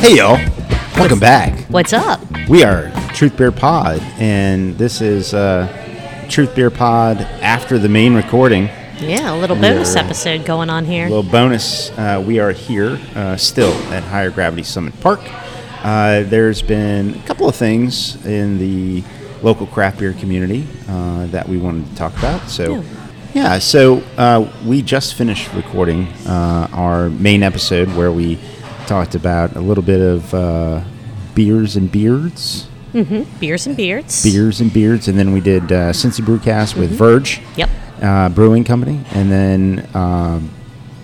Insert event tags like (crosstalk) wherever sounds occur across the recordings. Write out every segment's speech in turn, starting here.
Hey y'all, welcome back. What's up? We are Truth Beer Pod, and this is uh, Truth Beer Pod after the main recording. Yeah, a little bonus episode going on here. A little bonus. Uh, we are here uh, still at Higher Gravity Summit Park. Uh, there's been a couple of things in the local craft beer community uh, that we wanted to talk about. So, Yeah. yeah, so uh, we just finished recording uh, our main episode where we talked about a little bit of uh, beers and beards. Beers and beards. Beers and beards, and then we did uh, Cincy Brewcast with Verge Yep. uh, Brewing Company, and then um,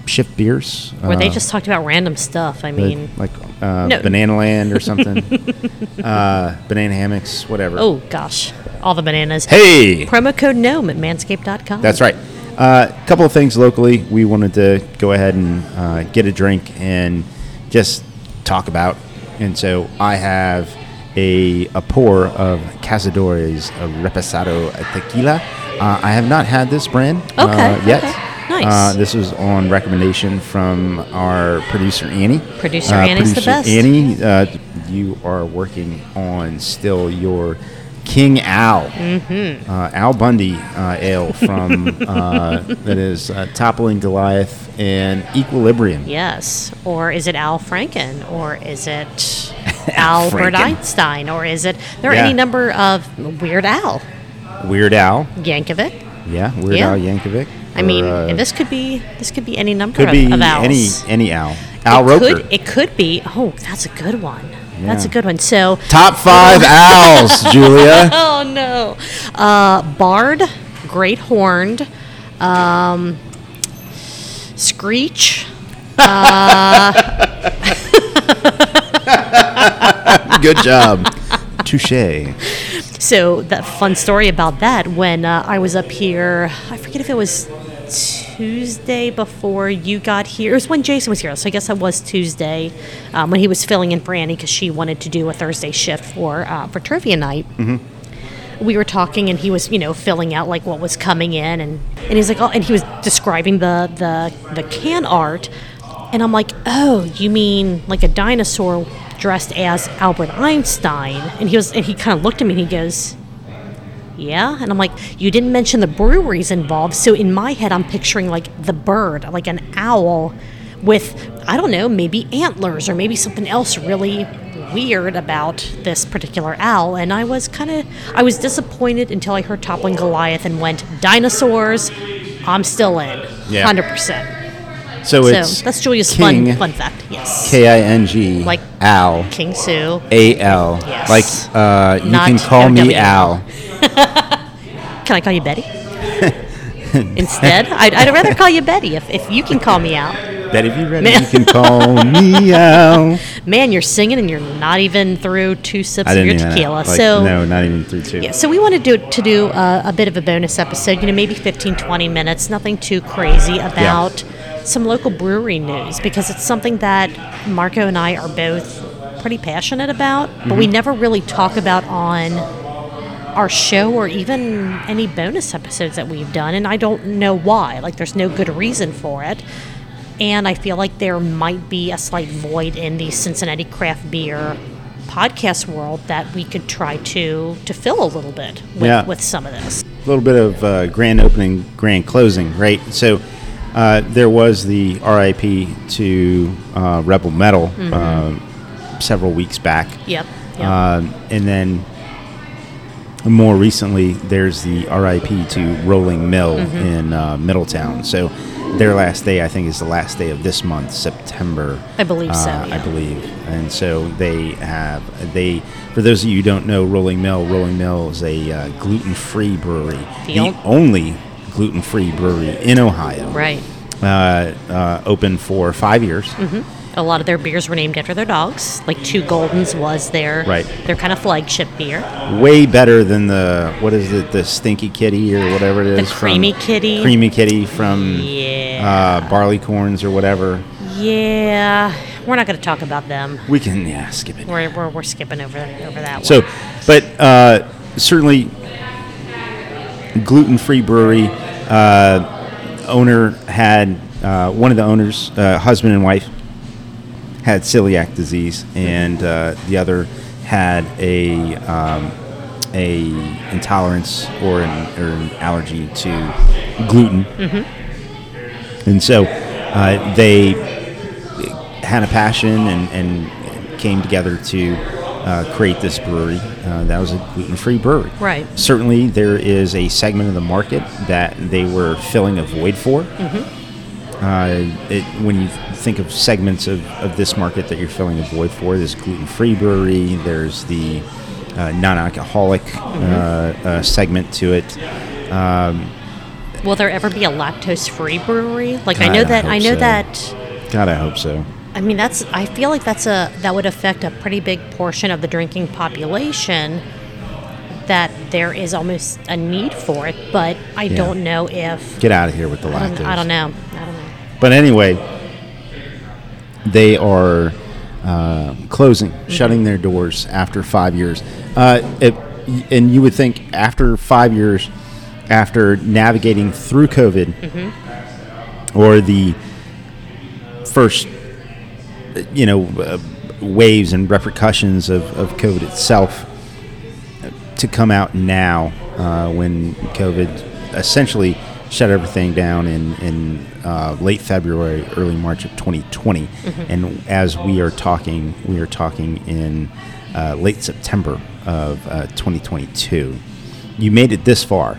Shift Beers. Where they uh, just talked about random stuff. I the- mean, like uh, No. Banana Land or something, (laughs) uh, banana hammocks, whatever. oh gosh, all the bananas. hey, Promo code GNOME at manscaped.com. that's right. A couple of things locally we wanted to go ahead and uh, get a drink and just talk about, and so I have a, a pour of Cazadores Reposado Tequila. Uh, I have not had this brand uh, yet. okay. Nice. Uh, this was on recommendation from our producer Annie. Producer Uh, Annie's the best. Annie, uh, you are working on still your King Al, mm-hmm. uh, Al Bundy uh, ale from uh, (laughs) that is uh, toppling Goliath and Equilibrium. Yes. Or is it Al Franken? Or is it (laughs) Albert Franken. Einstein? Or is it there are Yeah. any number of Weird Al Weird Al, Yankovic? yeah, Weird Yeah. Al Yankovic. I mean, or, uh, and this could be this could be any number could of, be of owls. any any Al. Al it Roker. could, it could be. Oh, that's a good one. That's a good one. So Top five (laughs) owls, Julia. Oh no. Uh, Barred, Great Horned, um, Screech. (laughs) Good job. Touche. So that fun story about that when uh, I was up here, I forget if it was Tuesday before you got here. It was when Jason was here, so I guess it was Tuesday um, when he was filling in for Annie because she wanted to do a Thursday shift for uh, for trivia night. we were talking and he was you know filling out like what was coming in and and he's like oh and he was describing the the the can art and i'm like oh you mean like a dinosaur dressed as albert einstein and he was and he kind of looked at me and he goes yeah? And i'm like you didn't mention the breweries involved. So in my head i'm picturing like the bird like an owl with i don't know maybe antlers or maybe something else really weird about this particular owl. And i was kind of i was disappointed until i heard toppling goliath and went dinosaurs i'm still in. Yeah. 100% So so it's that's julia's King, fun fun fact yes K I N G Like Al king sue A L. Yes. Like uh, you Not can call me Al. (laughs) can i call you betty (laughs) instead I'd, I'd rather call you betty if, if you can call me out Betty, if you ready, Man. you can call me Al. (laughs) Man, you're singing and you're not even through two sips of your tequila. like, so no, not even through two. yeah, so we want to do to do a, a bit of a bonus episode. You know, maybe 15, 20 minutes, nothing too crazy about some local brewery news because it's something that Marco and I are both pretty passionate about, but Mm-hmm. we never really talk about on our show or even any bonus episodes that we've done and I don't know why. Like there's no good reason for it. And I feel like there might be a slight void in the Cincinnati craft beer podcast world that we could try to to fill a little bit with, Yeah. with some of this. A little bit of uh, grand opening, grand closing, right? So uh, there was the RIP to uh, Rebel Metal uh, several weeks back. Yep. yep. Um, and then more recently, there's the RIP to Rolling Mill Mm-hmm. in uh, Middletown. So their last day, I think, is the last day of this month, September. I believe so, uh, I believe. And so they have they. For those of you who don't know, Rolling Mill, Rolling Mill is a uh, gluten-free brewery, The the ol- only gluten-free brewery in Ohio. right. Uh, uh, open for five years. A lot of their beers were named after their dogs. Like Two Goldens was their Right. their kind of flagship beer. way better than the what is it the stinky kitty or whatever it is from- Creamy Kitty? creamy kitty from Yeah. uh, Barleycorn's or whatever Yeah, we're not going to talk about them. we can yeah skip it We're, we're, we're skipping over over that so one. but uh, certainly gluten-free brewery uh, owner had uh, one of the owners uh, husband and wife had celiac disease, and uh, the other had a um, a intolerance or an, or an allergy to gluten. And so uh, they had a passion and, and came together to uh, create this brewery. Uh, that was a gluten-free brewery. Right. Certainly, there is a segment of the market that they were filling a void for. Uh, it, when you think of segments of, of this market that you're filling a void for, there's gluten-free brewery. There's the uh, non-alcoholic uh, uh, segment to it. Um, Will there ever be a lactose-free brewery? Like I know that I hope know so. that. God, I hope so. I mean, that's. I feel like that's a that would affect a pretty big portion of the drinking population. That there is almost a need for it, but I Yeah. don't know if. Get out of here with the I lactose. don't, I don't know. I don't know. But anyway, they are uh, closing, shutting their doors after five years. Uh, it, and you would think after five years, after navigating through COVID, or the first, you know, uh, waves and repercussions of, of COVID itself, to come out now uh, when COVID essentially shut everything down in, in uh, late February, early March of 2020. And as we are talking, we are talking in uh, late September of uh, 2022. You made it this far,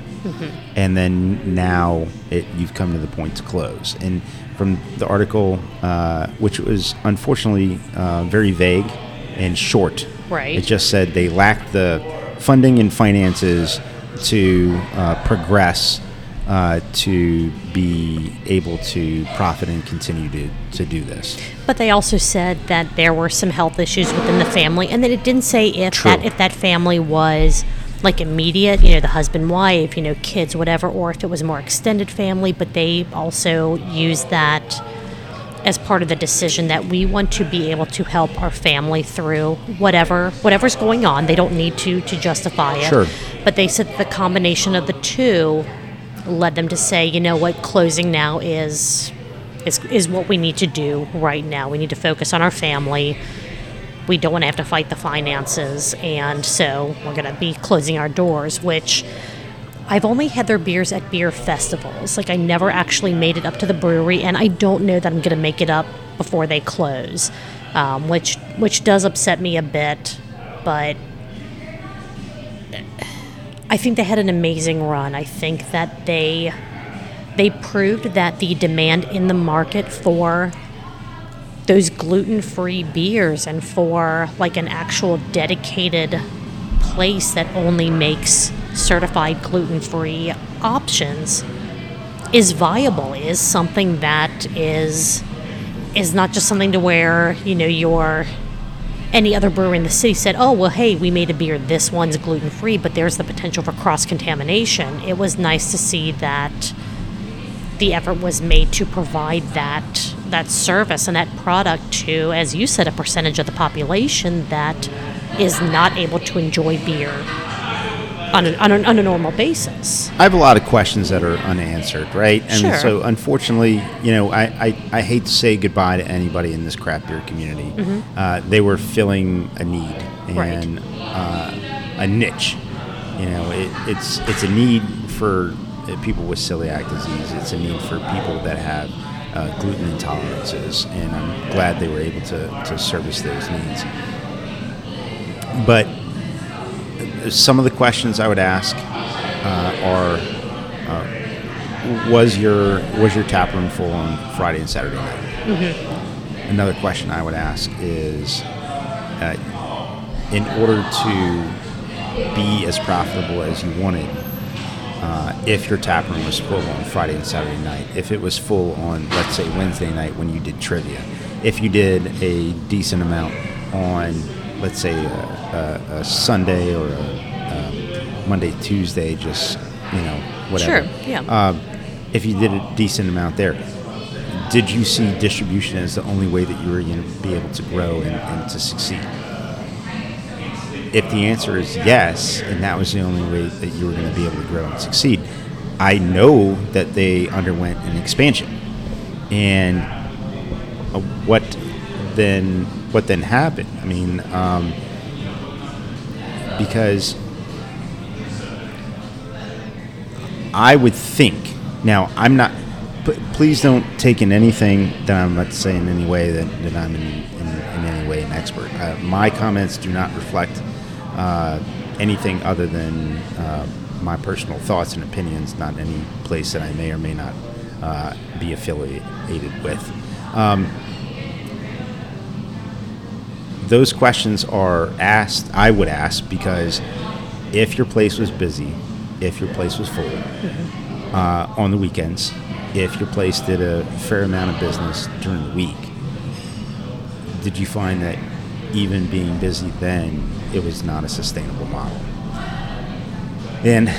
and then now it, you've come to the point to close. And from the article, uh, which was unfortunately uh, very vague and short, Right. it just said they lacked the funding and finances to uh, progress uh, to be able to profit and continue to, to do this. But they also said that there were some health issues within the family, and that it didn't say if True. that if that family was like immediate, you know, the husband, wife, you know, kids, whatever, or if it was more extended family. But they also used that as part of the decision that we want to be able to help our family through whatever whatever's going on. They don't need to to justify it. Sure. But they said the combination of the two led them to say, you know what, closing now is is is what we need to do right now. We need to focus on our family. We don't want to have to fight the finances, and so we're going to be closing our doors, which I've only had their beers at beer festivals. Like I never actually made it up to the brewery, and I don't know that I'm going to make it up before they close, um, which which does upset me a bit. But I think they had an amazing run. I think that they they proved that the demand in the market for those gluten-free beers and for like an actual dedicated place that only makes certified gluten-free options is viable is something that is is not just something to where you know your any other brewer in the city said oh well hey we made a beer this one's gluten-free but there's the potential for cross-contamination. It was nice to see that the effort was made to provide that that service and that product to as you said a percentage of the population that is not able to enjoy beer on a, on a, on a normal basis I have a lot of questions that are unanswered, right? And Sure. so, unfortunately, you know, I, I, I hate to say goodbye to anybody in this craft beer community. Uh, they were filling a need Mm-hmm. Right. and uh, a niche. You know, it, it's it's a need for people with celiac disease. It's a need for people that have uh, gluten intolerances, and I'm glad they were able to, to service those needs. But some of the questions I would ask uh, are: uh, Was your was your tap room full on Friday and Saturday night? Another question I would ask is: uh, In order to be as profitable as you wanted, uh, if your tap room was full on Friday and Saturday night, if it was full on, let's say, Wednesday night when you did trivia, if you did a decent amount on, let's say, a, a, a Sunday or a, um Monday, Tuesday, just, you know, whatever. Sure, yeah. Um, if you did a decent amount there, did you see distribution as the only way that you were going to be able to grow and, and to succeed? If the answer is yes, and that was the only way that you were going to be able to grow and succeed, I know that they underwent an expansion. And uh, what then what then happened? I mean, um, because I would think. Now, I'm not. Please don't take in anything that I'm not saying in any way that, that I'm in, in, in any way an expert. Uh, my comments do not reflect uh, anything other than uh, my personal thoughts and opinions, not any place that I may or may not uh, be affiliated with. Um, those questions are asked, I would ask, because if your place was busy, if your place was full uh, on the weekends, if your place did a fair amount of business during the week, did you find that even being busy then, it was not a sustainable model? And,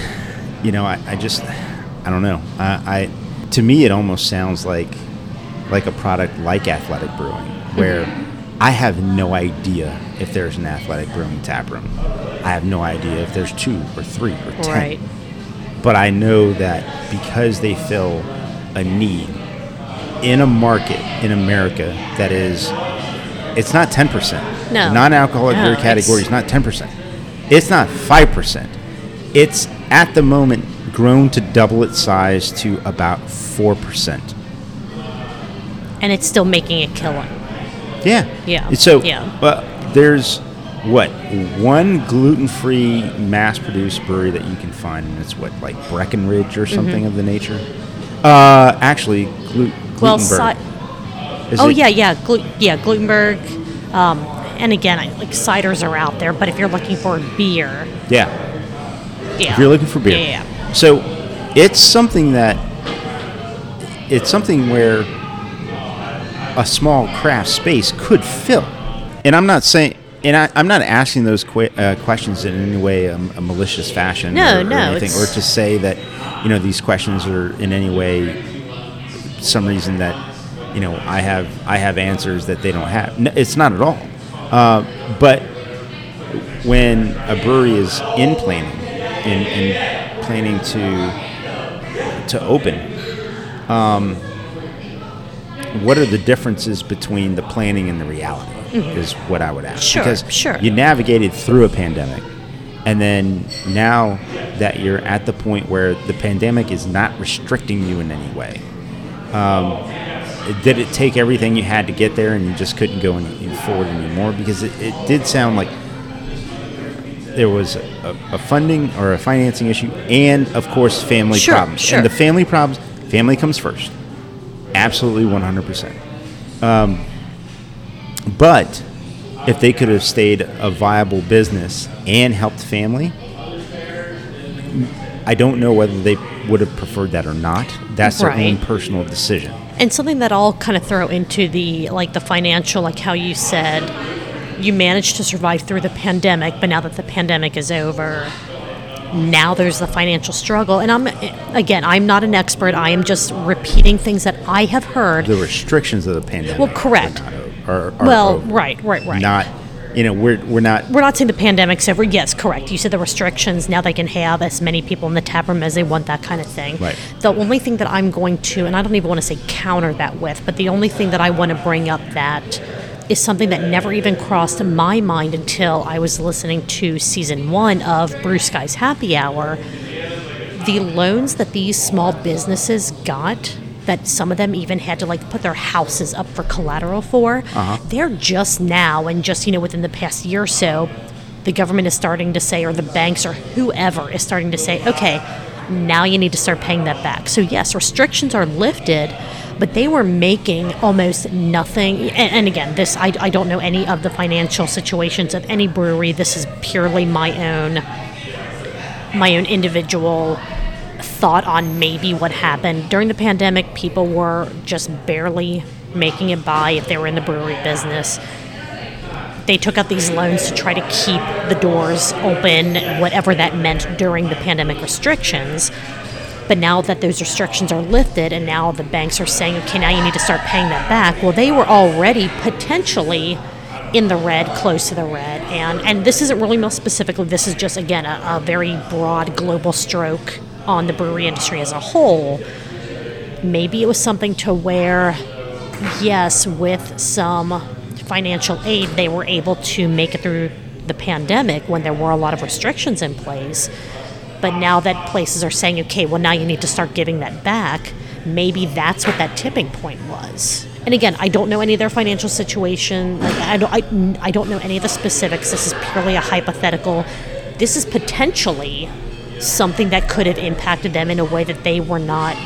you know, I, I just, I don't know. I, I, to me, it almost sounds like, like a product like Athletic Brewing, where mm-hmm. I have no idea if there's an Athletic Brewing tap room. I have no idea if there's two or three or ten. Right. But I know that because they fill a need in a market in America that is, it's not 10%. No. The non alcoholic No, beer category is not 10%. It's not 5%. It's at the moment grown to double its size to about 4%. And it's still making a killing. Yeah. Yeah, So, yeah. but there's what one gluten-free mass-produced brewery that you can find, and it's what like Breckenridge or something of the nature. Uh, actually, glu- Mm-hmm. Well, Glutenberg. Is oh it- yeah, yeah, Glu- yeah, Glutenberg. Um, and again, I, like ciders are out there, but if you're looking for beer, yeah. yeah, If you're looking for beer, yeah, yeah. So, it's something that it's something where a small craft space could fill. And I'm not saying, and I, I'm not asking those que- uh, questions in any way a, a malicious fashion No, or, or no, anything, or it's- to say that you know these questions are in any way some reason that you know I have I have answers that they don't have. No, it's not at all. Uh, but when a brewery is in planning and, and planning to to open, um, what are the differences between the planning and the reality? Is what I would ask. Mm-hmm. Sure, because sure. you navigated through a pandemic, and then now that you're at the point where the pandemic is not restricting you in any way, um, did it take everything you had to get there, and you just couldn't go any, forward anymore? Because it, it did sound like there was a, a funding or a financing issue, and of course, family Sure, problems. sure. And the family problems, family comes first. Absolutely, one hundred percent. Um, But if they could have stayed a viable business and helped family, I don't know whether they would have preferred that or not. That's their own personal decision. And something that I'll kind of throw into the like the financial, like how you said, you managed to survive through the pandemic, but now that the pandemic is over, now there's the financial struggle. And I'm again, I'm not an expert. I am just repeating things that I have heard. The restrictions of the pandemic. Well, correct. Are are, are well, right, right, right. Not, you know, we're we're not. We're not saying the pandemic's over. Yes, correct. You said the restrictions. Now they can have as many people in the tap room as they want, that kind of thing. Right. The only thing that I'm going to, and I don't even want to say counter that with, but the only thing that I want to bring up that is something that never even crossed my mind until I was listening to season one of Bruce Guy's Happy Hour. The loans that these small businesses got, that some of them even had to like put their houses up for collateral for, uh-huh. they're just now and just, you know, within the past year or so, the government is starting to say, or the banks or whoever is starting to say, okay, now you need to start paying that back. So, yes, restrictions are lifted, but they were making almost nothing. And, and again, this, I, I don't know any of the financial situations of any brewery. This is purely my own my own individual thought on maybe what happened. During the pandemic people were just barely making it by if they were in the brewery business. They took out these loans to try to keep the doors open whatever that meant during the pandemic restrictions. But now that those restrictions are lifted and now the banks are saying okay now you need to start paying that back well they were already potentially in the red, close to the red, and and this isn't really most specifically. This is just again a, a very broad global stroke on the brewery industry as a whole. Maybe it was something to where, yes, with some financial aid, they were able to make it through the pandemic when there were a lot of restrictions in place. But now that places are saying, okay, well, now you need to start giving that back, maybe that's what that tipping point was. And again, I don't know any of their financial situation. Like, I, don't, I, I don't know any of the specifics. This is purely a hypothetical. This is potentially something that could have impacted them in a way that they were not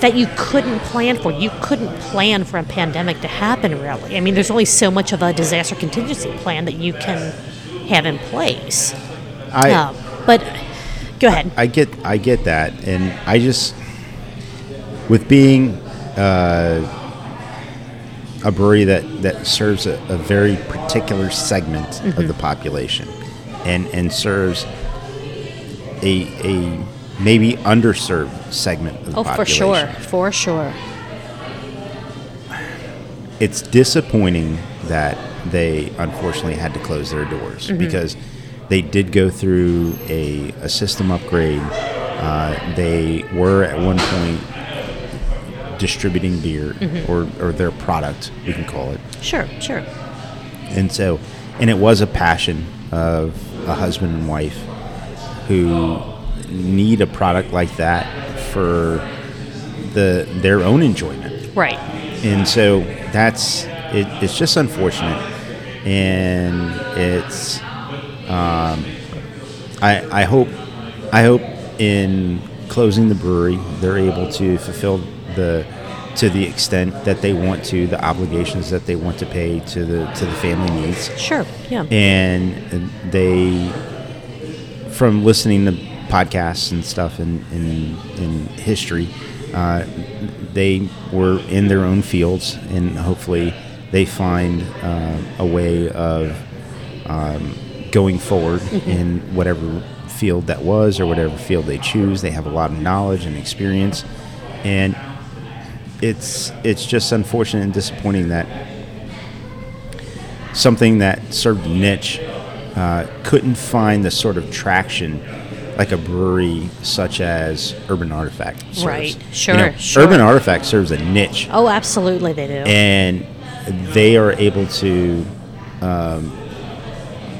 that you couldn't plan for. You couldn't plan for a pandemic to happen, really. I mean, there's only so much of a disaster contingency plan that you can have in place. I Um, but go ahead. I get I get that, and I just with being uh, a brewery that that serves a, a very particular segment Mm-hmm. of the population, and and serves a a maybe underserved segment of the oh, for sure. For sure. it's disappointing that they unfortunately had to close their doors Mm-hmm. because they did go through a, a system upgrade. Uh, they were at one point distributing beer Mm-hmm. or, or their product, we can call it. Sure, sure. And so, and it was a passion of a husband and wife who need a product like that for the their own enjoyment Right. and so that's it, it's just unfortunate and it's um, I, I hope I hope in closing the brewery they're able to fulfill the to the extent that they want to the obligations that they want to pay to the to the family needs Sure. Yeah. and they from listening to podcasts and stuff in in, in history uh, they were in their own fields and hopefully they find uh, a way of um, going forward in whatever field that was or whatever field they choose they have a lot of knowledge and experience and it's it's just unfortunate and disappointing that something that served a niche uh, couldn't find the sort of traction like a brewery such as Urban Artifact serves. Right. You Sure, know, sure. Urban Artifact serves a niche, oh, absolutely, they do. and they are able to um,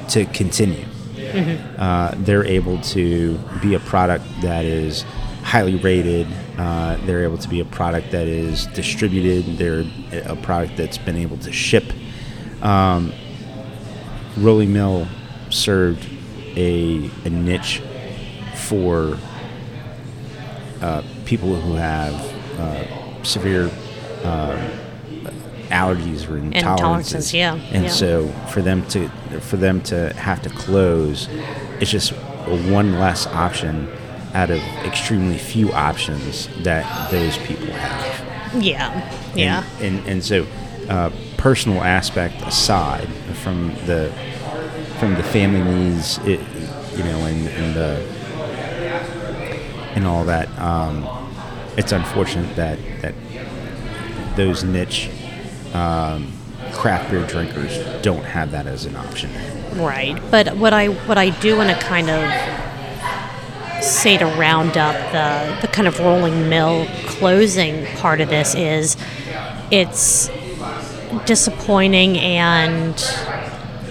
to continue. Mm-hmm. Uh, they're able to be a product that is highly rated. Uh, they're able to be a product that is distributed. They're a product that's been able to ship. Um, Rolling Mill served a, a niche for uh, people who have uh, severe uh, allergies or intolerances. Intolerances, yeah, And yeah. so for them to for them to have to close, it's just one less option out of extremely few options that those people have. yeah. Yeah. And and, and so, uh, personal aspect aside from the from the family needs, it, you know, and, and the and all that, um, it's unfortunate that that those niche um, craft beer drinkers don't have that as an option. Right. But what I what I do want to kind of say to round up the the kind of rolling mill closing part of this is it's disappointing and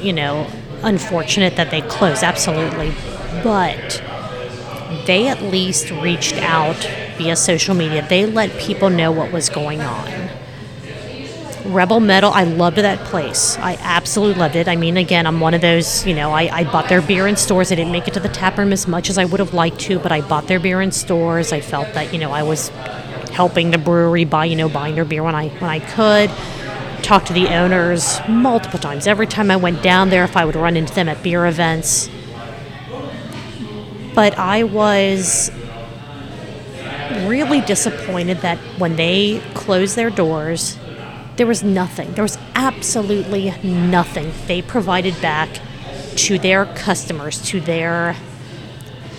you know unfortunate that they close absolutely. But they at least reached out via social media. They let people know what was going on Rebel Metal, I loved that place. I absolutely loved it. I mean, again, I'm one of those, you know, I, I bought their beer in stores. I didn't make it to the tap room as much as I would have liked to, but I bought their beer in stores. I felt that, you know, I was helping the brewery by, you know, buying their beer when I when I could. Talked to the owners multiple times. Every time I went down there, if I would run into them at beer events. But I was really disappointed that when they closed their doors, there was nothing. There was absolutely nothing they provided back to their customers, to their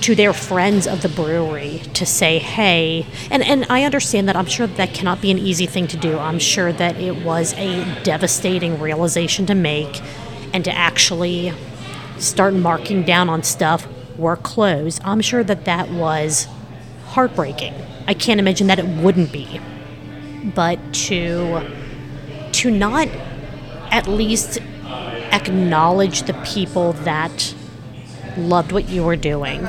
to their friends of the brewery to say, hey, and, and I understand that I'm sure that cannot be an easy thing to do. I'm sure that it was a devastating realization to make and to actually start marking down on stuff, we're closed. I'm sure that that was heartbreaking. I can't imagine that it wouldn't be. But to to not at least acknowledge the people that loved what you were doing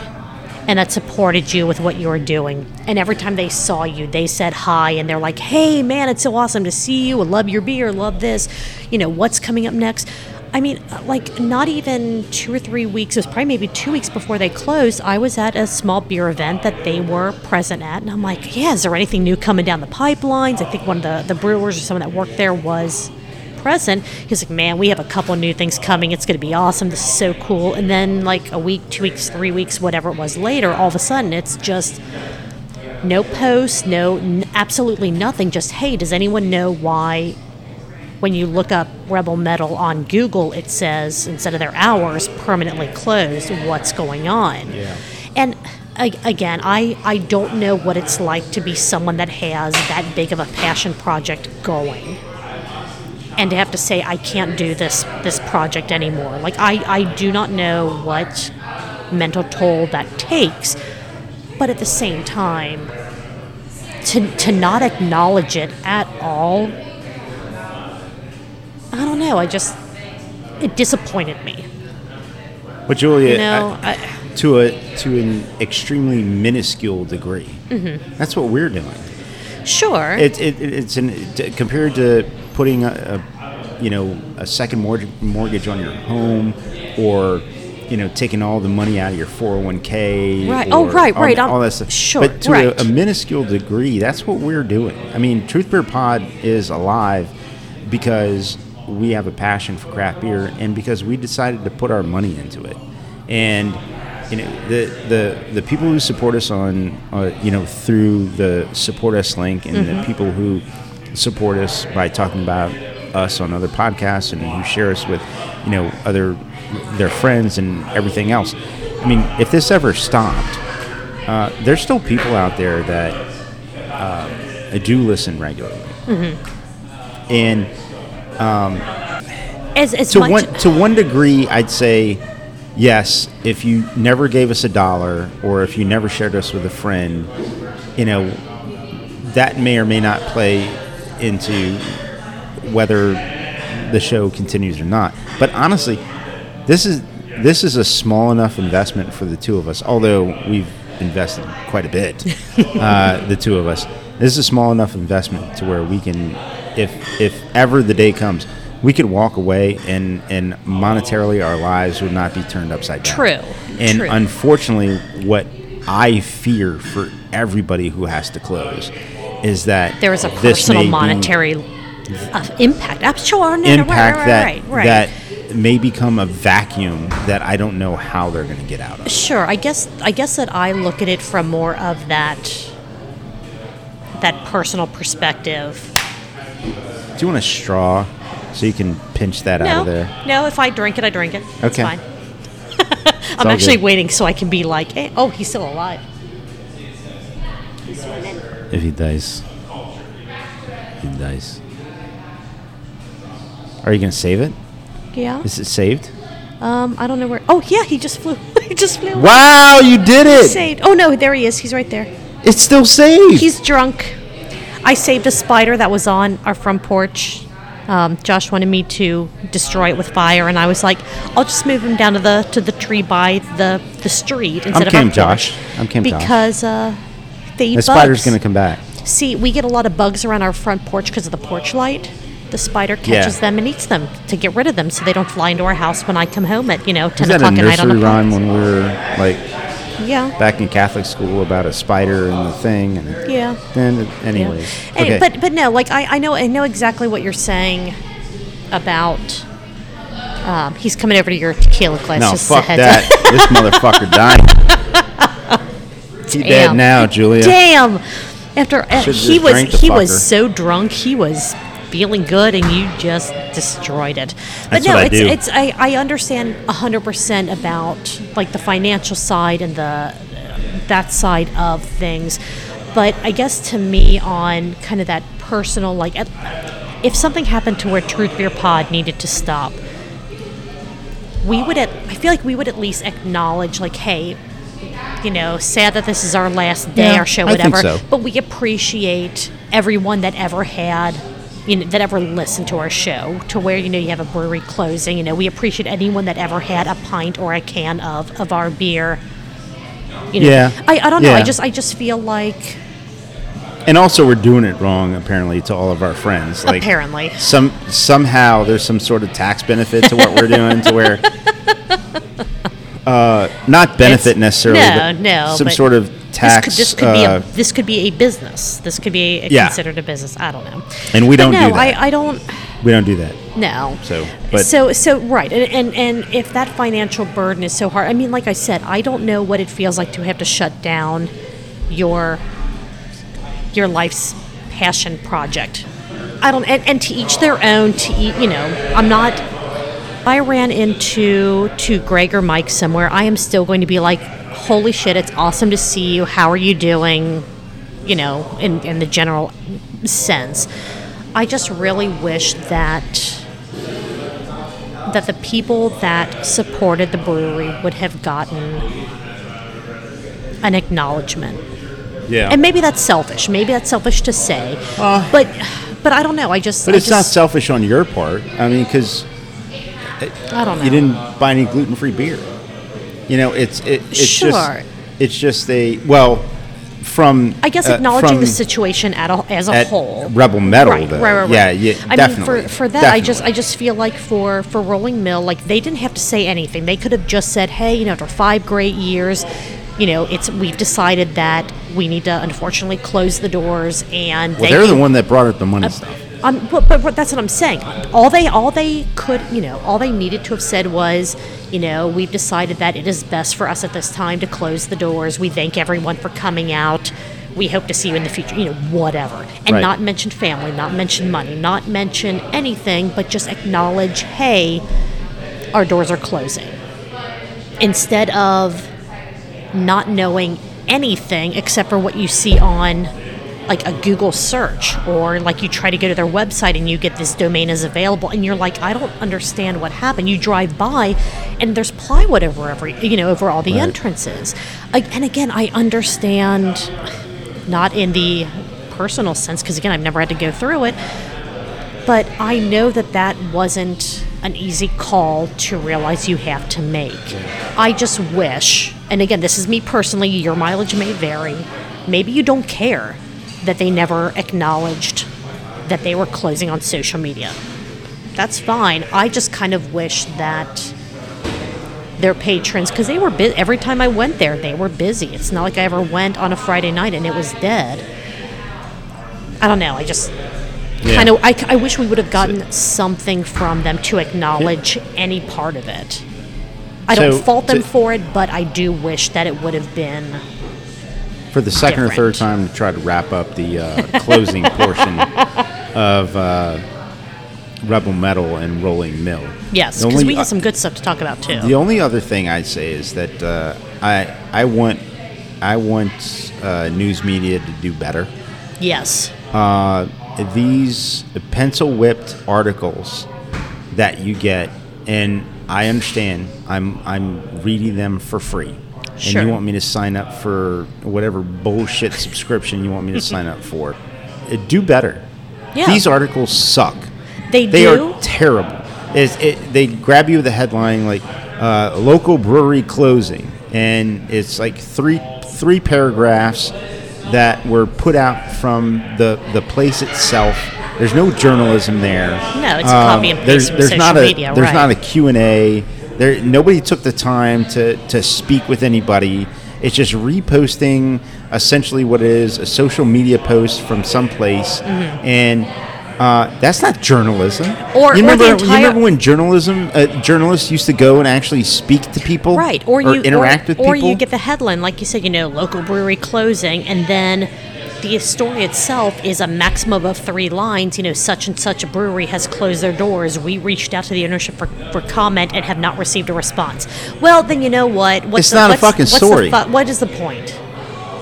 and that supported you with what you were doing. And every time they saw you, they said hi and they're like, hey, man, it's so awesome to see you. I love your beer, love this. You know, what's coming up next? I mean, like, not even two or three weeks, it was probably maybe two weeks before they closed. I was at a small beer event that they were present at. And I'm like, yeah, is there anything new coming down the pipelines? I think one of the, the brewers or someone that worked there was present. He's like, man, we have a couple new things coming. It's going to be awesome. This is so cool. And then, like a week, two weeks, three weeks, whatever it was later, all of a sudden, it's just no posts, no, n- absolutely nothing. Just, hey, does anyone know why? When you look up Rebel Metal on Google, it says instead of their hours permanently closed. What's going on? Yeah. And again, I, I don't know what it's like to be someone that has that big of a passion project going and to have to say I can't do this this project anymore. Like I, I do not know what mental toll that takes, but at the same time, to to not acknowledge it at all, don't know. I just it disappointed me. But Julia, You know, I- I, to a to an extremely minuscule degree, Mm-hmm. that's what we're doing. sure. It, it, it's an compared to putting a, a you know a second mortgage mortgage on your home or you know taking all the money out of your 401k Right. Oh, right, all, right. I'm- all that stuff sure, but to right. a, a minuscule degree that's what we're doing i mean truth beer pod is alive because we have a passion for craft beer and because we decided to put our money into it and you know the the the people who support us on uh, you know through the support us link and Mm-hmm. the people who support us by talking about us on other podcasts and who share us with you know other their friends and everything else i mean if this ever stopped uh, there's still people out there that uh, do listen regularly Mm-hmm. and as as to much one to one degree, I'd say yes. If you never gave us a dollar, or if you never shared us with a friend, you know, that may or may not play into whether the show continues or not. But honestly, this is this is a small enough investment for the two of us. Although we've invested quite a bit, (laughs) uh, the two of us. This is a small enough investment to where we can, if if ever the day comes, we could walk away and and monetarily our lives would not be turned upside down. True, And true. unfortunately, what I fear for everybody who has to close is that there is a personal monetary uh, impact. I'm sure. No, no, right, impact right, that right, right. that may become a vacuum that I don't know how they're going to get out of. Sure. I guess I guess that I look at it from more of that that personal perspective. Do you want a straw so you can pinch that out of there? no. If I drink it, I drink it. It's Okay. fine. I'm all actually good. waiting so I can be like, hey, oh, he's still alive. If he dies, he dies. Are you going to save it? Yeah. Is it saved? Um, I don't know where. Oh, yeah. He just flew. (laughs) he just flew. Wow, you did it! Saved. Oh no, there he is. He's right there. It's still saved. He's drunk. I saved a spider that was on our front porch. Um, Josh wanted me to destroy it with fire, and I was like, "I'll just move him down to the to the tree by the the street instead of Kim porch." Josh. I'm Kim Josh. because uh, they eat the spider's bugs. going to come back. See, we get a lot of bugs around our front porch because of the porch light. The spider catches Yeah. them and eats them to get rid of them, so they don't fly into our house when I come home at you know Is ten a o'clock at night on a rhyme when we were like yeah. back in Catholic school about a spider and the thing? And Yeah. Then, Yeah. anyways, And- But but no, like I, I know I know exactly what you're saying about. Um, he's coming over to your tequila class. no, just fuck that. (laughs) this motherfucker dying. He dead now, Julia. Damn. After uh, he was he was so drunk, he was feeling good, and you just destroyed it. But That's no, it's it's I, I understand hundred percent about like the financial side and the that side of things. But I guess to me, on kind of that personal, like, if something happened to where Truth Beer Pod needed to stop, we would at I feel like we would at least acknowledge like, hey, you know, sad that this is our last day, Yeah, our show, whatever. so. But we appreciate everyone that ever had you know, that ever listen to our show to where you know you have a brewery closing. You know, we appreciate anyone that ever had a pint or a can of of our beer. You know, Yeah. I, I don't know. I just I just feel like And also, we're doing it wrong apparently to all of our friends. Like apparently some somehow there's some sort of tax benefit to what we're doing to where. (laughs) Uh, not benefit It's- necessarily, no, no, some sort of tax. this could, this could uh, be a this could be a business. This could be a, Yeah. considered a business. I don't know. and we But don't no, do that. I, I don't. we don't do that. No. So, but so so right, and, and and if that financial burden is so hard, I mean, like I said, I don't know what it feels like to have to shut down your your life's passion project. I don't, and, and to each their own. To eat, you know, I'm not. I ran into to Greg or Mike somewhere, I am still going to be like, "Holy shit! It's awesome to see you. How are you doing?" You know, in in the general sense. I just really wish that that the people that supported the brewery would have gotten an acknowledgement. yeah, And maybe that's selfish. Maybe that's selfish to say. but but I don't know. I just but I it's not selfish on your part. I mean, because I don't know. you didn't buy any gluten-free beer. You know, it's it, it's Sure. just it's just a well from I guess uh, acknowledging from the situation at a, as a at whole. Rebel Metal, right, though. right, right, right. Yeah, yeah, I definitely. mean, for for that, I just I just feel like for for Rolling Mill, like they didn't have to say anything. They could have just said, "Hey, you know, after five great years, you know, it's we've decided that we need to unfortunately close the doors." And well, they they're the one that brought up the money stuff. Um, but, but, but that's what I'm saying. All they all they could, you know, all they needed to have said was, you know, we've decided that it is best for us at this time to close the doors. We thank everyone for coming out. We hope to see you in the future. You know, whatever, and Right. not mention family, not mention money, not mention anything, but just acknowledge, hey, our doors are closing. Instead of not knowing anything except for what you see on like a Google search or like you try to go to their website and you get this domain is available and you're like I don't understand what happened. You drive by and there's plywood over every you know over all the Right. entrances. And again, I understand not in the personal sense because again I've never had to go through it, but I know that that wasn't an easy call to realize you have to make. I just wish, and again, this is me personally, your mileage may vary. Maybe you don't care that they never acknowledged that they were closing on social media. That's fine. I just kind of wish that their patrons, because they were busy. Every time I went there, they were busy. It's not like I ever went on a Friday night and it was dead. I don't know. I just Yeah. kind of I, I wish we would have gotten something from them to acknowledge any part of it i don't So, fault them to- for it but i do wish that it would have been for the second or third time to try to wrap up the uh, closing (laughs) portion of uh, Rebel Metal and Rolling Mill. yes because we have some good stuff to talk about too The only other thing I'd say is that uh, I I want I want uh, news media to do better. yes Uh, these pencil whipped articles that you get, and I understand I'm I'm reading them for free. And Sure. you want me to sign up for whatever bullshit subscription you want me to sign up for. Uh, do better. Yeah. These articles suck. They They do? are terrible. It, they grab you with a headline like uh, "local brewery closing," and it's like three three paragraphs that were put out from the the place itself. There's no journalism there. No, it's a copy and paste there's, there's not a, media, There's right. not a Q and A. There, nobody took the time to to speak with anybody. It's just reposting essentially what is a social media post from someplace, and uh, that's not journalism. Mm-hmm. Or- you or the remember, you remember when journalism uh, journalists used to go and actually speak to people, right or you interact or, with people, or you get the headline like you said you know local brewery closing and then the story itself is a maximum of three lines. You know, such and such a brewery has closed their doors. We reached out to the ownership for, for comment and have not received a response. Well, then you know what? What's It's the, not a fucking story. fu- what is the point?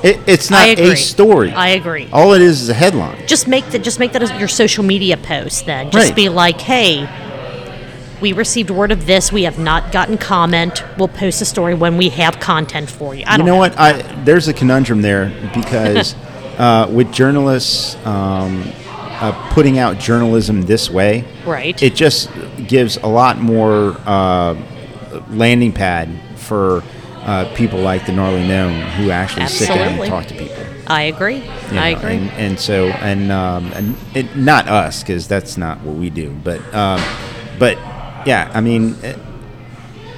It, it's not a story. I agree. All it is is a headline. Just make that. Just make that your social media post. Then just Right. be like, hey. We received word of this. We have not gotten comment. We'll post a story when we have content for you. I you don't know what? I there's a conundrum there because (laughs) uh, with journalists, um, uh, putting out journalism this way, Right. it just gives a lot more uh, landing pad for uh, people like the gnarly gnome who actually sit down and talk to people. I agree. you I agree. And, and so, and um, and it, not us because that's not what we do. But um, but yeah, I mean, eh,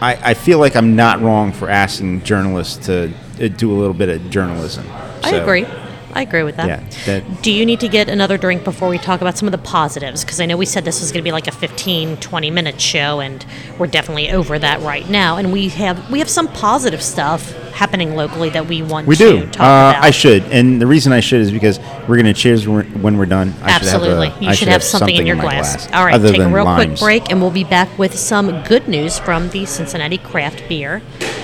I I feel like I'm not wrong for asking journalists to uh, do a little bit of journalism. I So, agree. I agree with that. Yeah, that Do you need to get another drink before we talk about some of the positives? Because I know we said this was going to be like a 15, 20 minute show, and we're definitely over that right now. And we have we have some positive stuff happening locally that we want we to do. talk Uh, about. I should, and the reason I should is because we're going to cheers when we're, done. I Absolutely. Should have a, you I should have something, in your my glass. All right, take a real quick break, and we'll be back with some good news from the Cincinnati craft beer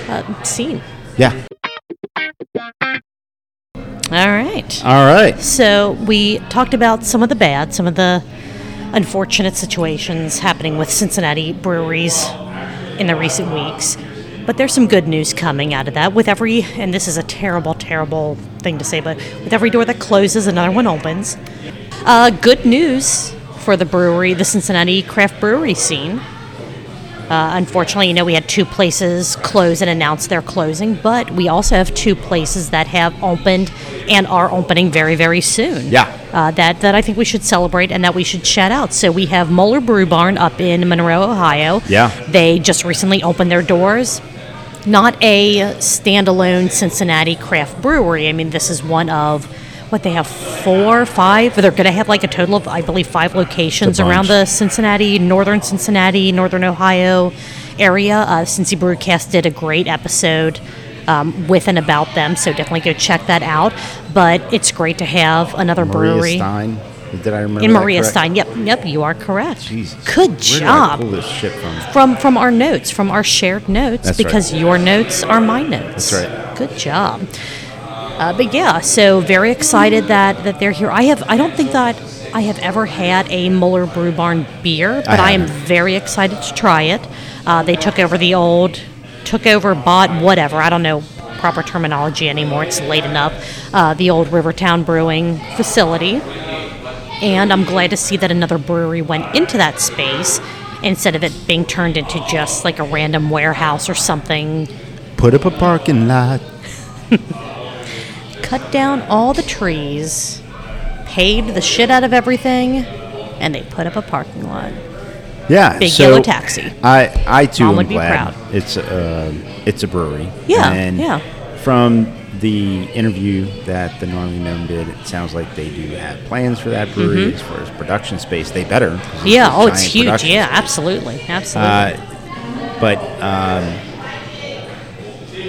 uh, scene. Yeah. All right. All right. So we talked about some of the bad, some of the unfortunate situations happening with Cincinnati breweries in the recent weeks. But there's some good news coming out of that. With every, and this is a terrible, terrible thing to say, but with every door that closes, another one opens. Uh, good news for the brewery, the Cincinnati craft brewery scene. Uh, unfortunately, you know, we had two places close and announce their closing, but we also have two places that have opened and are opening very, very soon. Yeah. Uh, that, that I think we should celebrate and that we should shout out. So we have Moeller Brew Barn up in Monroe, Ohio. Yeah. They just recently opened their doors. Not a standalone Cincinnati craft brewery. I mean, this is one of what they have four, five. They're going to have like a total of, I believe, five locations around the Cincinnati, northern Cincinnati, northern Ohio area. Uh, Cincy Brewcast did a great episode um, with and about them, so definitely go check that out. But it's great to have another Maria brewery Stein. Did I remember? in Maria? Stein. Yep, yep, you are correct. Jesus. Good Where did I job pull this shit from? from from our notes, from our shared notes, That's right. because your notes are my notes. That's right. Good job. Uh, but yeah, so very excited that that they're here. I have I don't think that I have ever had a Moeller Brew Barn beer, but I, am very excited to try it. Uh, they took over the old, took over, bought whatever. I don't know proper terminology anymore. It's late enough. Uh, the old Rivertown Brewing facility and I'm glad to see that another brewery went into that space instead of it being turned into just like a random warehouse or something. Put up a parking lot. (laughs) Cut down all the trees, paved the shit out of everything, and they put up a parking lot. Yeah. Big so yellow taxi. I I too Mom am would be glad proud. it's a it's a brewery. Yeah, And yeah. From the interview that the Gnarly Gnome did, it sounds like they do have plans for that brewery as far as production space. They better. Mm-hmm. Yeah, oh, it's huge. Yeah, space. absolutely. Absolutely. Uh, but um,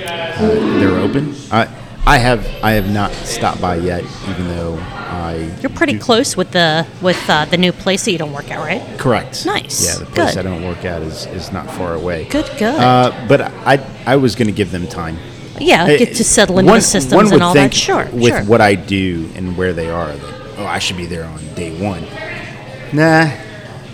uh, they're open. I I have I have not stopped by yet, even though I. You're pretty do- close with the with uh, the new place that you don't work at, right? Correct. Nice. Yeah, the place Good. I don't work at is, is not far away. Good, good. Uh, but I I was going to give them time. yeah, get to settle into one- the systems and all that. Sure, With sure. what I do and where they are, that oh, I should be there on day one. Nah,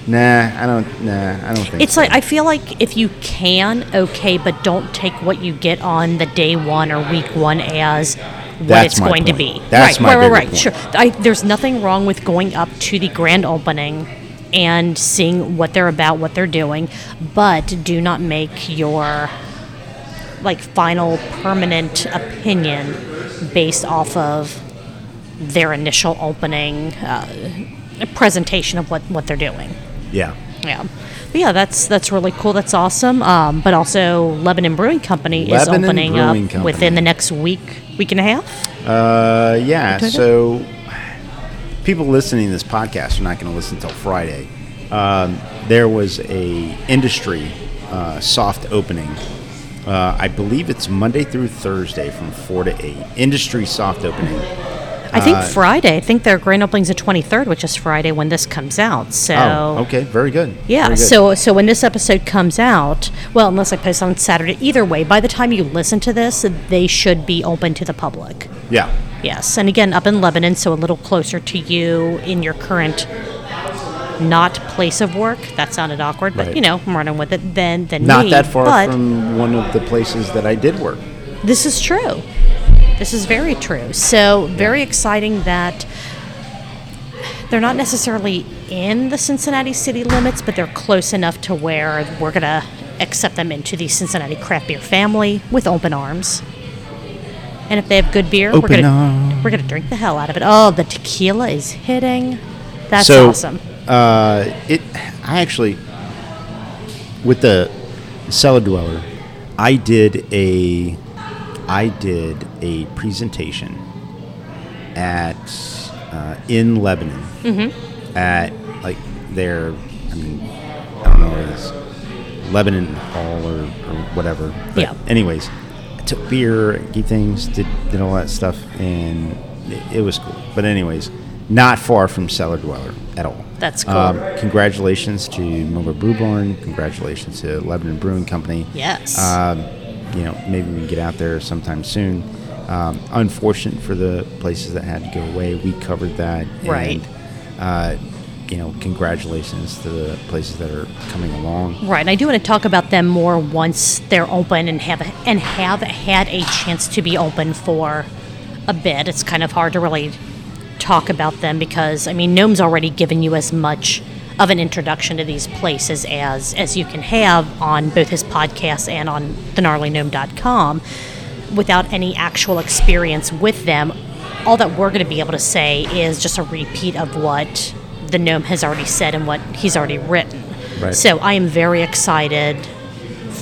nah, I don't. Nah, I don't think. It's so. like I feel like if you can, okay, but don't take what you get on the day one or week one as what That's it's going to be. That's right, my right, right, right. point. Sure. I, there's nothing wrong with going up to the grand opening and seeing what they're about, what they're doing, but do not make your like final permanent opinion based off of their initial opening uh, presentation of what, what they're doing. Yeah. Yeah. But yeah, that's that's really cool. That's awesome. Um, but also, Lebanon Brewing Company is opening Brewing up Company. within the next week, week and a half. Uh, yeah. So people listening to this podcast are not going to listen until Friday. Um, there was a industry uh, soft opening. Uh, I believe it's Monday through Thursday from four to eight. Industry soft opening. I think Uh, Friday. I think their grand opening's the 23rd, which is Friday when this comes out. So Oh, okay, very good. Yeah, Very good. so so when this episode comes out, well, unless I post on Saturday, either way, by the time you listen to this, they should be open to the public. yeah, Yes, and again, up in Lebanon, so a little closer to you in your current not place of work. That sounded awkward, but Right. you know, I'm running with it. Then, then not me. that far but from one of the places that I did work. this is true. This is very true. So very exciting that they're not necessarily in the Cincinnati city limits, but they're close enough to where we're gonna accept them into the Cincinnati craft beer family with open arms. And if they have good beer, Open we're gonna we're gonna drink the hell out of it. Oh, the tequila is hitting. That's so, awesome. Uh, it. I actually, with the cellar dweller, I did a, I did a presentation at uh, in Lebanon Mm-hmm. at like their, I mean, I don't know what it is, Lebanon Hall or, or whatever. But Yeah. Anyways, I took beer, gave things, did did all that stuff, and it, it was cool. But anyways, not far from Cellar Dweller at all. That's cool. Um, congratulations to Moeller Brew Barn. Congratulations to Lebanon Brewing Company. Yes. Um, you know, maybe we can get out there sometime soon. Um, unfortunate for the places that had to go away. We covered that. Right. And, uh, you know, congratulations to the places that are coming along. Right, and I do want to talk about them more once they're open and have and have had a chance to be open for a bit. It's kind of hard to really talk about them because I mean, Gnome's already given you as much of an introduction to these places as as you can have on both his podcast and on thegnarlygnome.com without any actual experience with them. All that we're going to be able to say is just a repeat of what the gnome has already said and what he's already written. Right. So I am very excited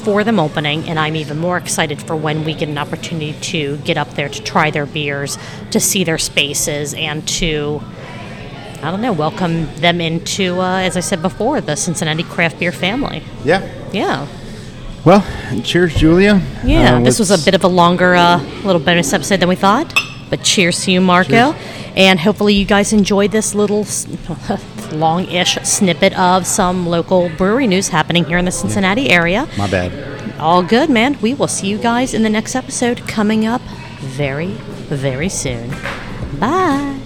for them opening, and I'm even more excited for when we get an opportunity to get up there to try their beers, to see their spaces, and to, I don't know, welcome them into, uh, as I said before, the Cincinnati craft beer family. Yeah. Yeah. Well, cheers, Julia. Yeah, Uh, this was a bit of a longer uh, little bonus episode than we thought, but cheers to you, Marco. And hopefully, you guys enjoyed this little (laughs) long ish snippet of some local brewery news happening here in the Cincinnati area. My bad. All good, man. We will see you guys in the next episode coming up very, very soon. Bye.